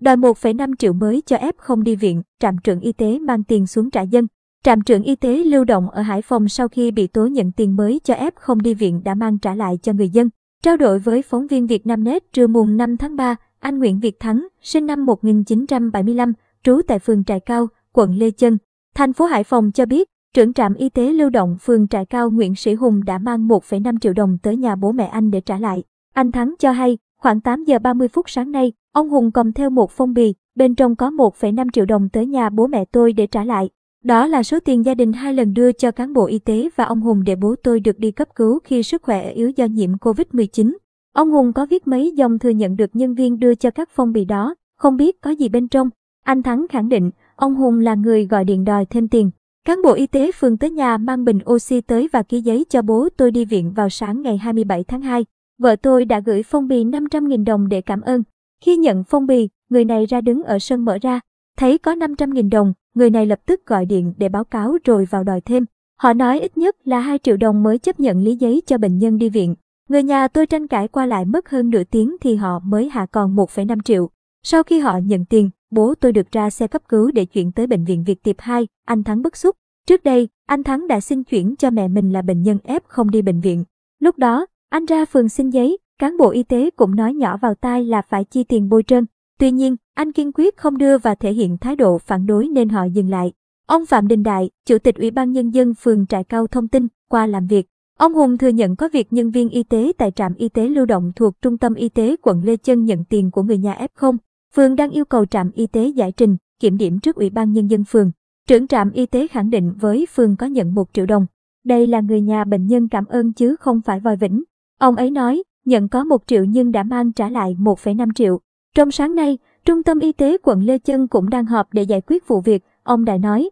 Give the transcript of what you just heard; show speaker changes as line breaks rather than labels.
đòi 1,5 triệu mới cho F không đi viện, trạm trưởng y tế mang tiền xuống trả dân. Trạm trưởng y tế lưu động ở Hải Phòng sau khi bị tố nhận tiền mới cho F không đi viện đã mang trả lại cho người dân. Trao đổi với phóng viên Việt Nam Net trưa mùng 5 tháng 3, anh Nguyễn Việt Thắng, sinh năm 1975, trú tại phường Trại Cao, quận Lê Chân, thành phố Hải Phòng cho biết, trưởng trạm y tế lưu động phường Trại Cao Nguyễn Sĩ Hùng đã mang 1,5 triệu đồng tới nhà bố mẹ anh để trả lại. Anh Thắng cho hay, khoảng 8 giờ 30 phút sáng nay, ông Hùng cầm theo một phong bì, bên trong có 1,5 triệu đồng tới nhà bố mẹ tôi để trả lại. Đó là số tiền gia đình hai lần đưa cho cán bộ y tế và ông Hùng để bố tôi được đi cấp cứu khi sức khỏe yếu do nhiễm Covid-19. Ông Hùng có viết mấy dòng thừa nhận được nhân viên đưa cho các phong bì đó, không biết có gì bên trong. Anh Thắng khẳng định, ông Hùng là người gọi điện đòi thêm tiền. Cán bộ y tế phường tới nhà mang bình oxy tới và ký giấy cho bố tôi đi viện vào sáng ngày 27 tháng 2. Vợ tôi đã gửi phong bì 500.000 đồng để cảm ơn. Khi nhận phong bì, người này ra đứng ở sân mở ra. Thấy có 500.000 đồng, người này lập tức gọi điện để báo cáo rồi vào đòi thêm. Họ nói ít nhất là 2 triệu đồng mới chấp nhận lý giấy cho bệnh nhân đi viện. Người nhà tôi tranh cãi qua lại mất hơn nửa tiếng thì họ mới hạ còn 1,5 triệu. Sau khi họ nhận tiền, bố tôi được ra xe cấp cứu để chuyển tới bệnh viện Việt Tiệp 2, anh Thắng bức xúc. Trước đây, anh Thắng đã xin chuyển cho mẹ mình là bệnh nhân F không đi bệnh viện. Lúc đó, anh ra phường xin giấy, cán bộ y tế cũng nói nhỏ vào tai là phải chi tiền bôi trơn. Tuy nhiên, anh kiên quyết không đưa và thể hiện thái độ phản đối nên họ dừng lại. Ông Phạm Đình Đại, Chủ tịch Ủy ban Nhân dân phường Trại Cao thông tin, qua làm việc, ông Hùng thừa nhận có việc nhân viên y tế tại trạm y tế lưu động thuộc Trung tâm Y tế quận Lê Chân nhận tiền của người nhà F0. Phường đang yêu cầu trạm y tế giải trình, kiểm điểm trước Ủy ban Nhân dân phường. Trưởng trạm y tế khẳng định với phường có nhận 1 triệu đồng. Đây là người nhà bệnh nhân cảm ơn chứ không phải vòi vĩnh. Ông ấy nói, nhận có 1 triệu nhưng đã mang trả lại 1,5 triệu. Trong sáng nay, Trung tâm Y tế quận Lê Chân cũng đang họp để giải quyết vụ việc. Ông đã nói,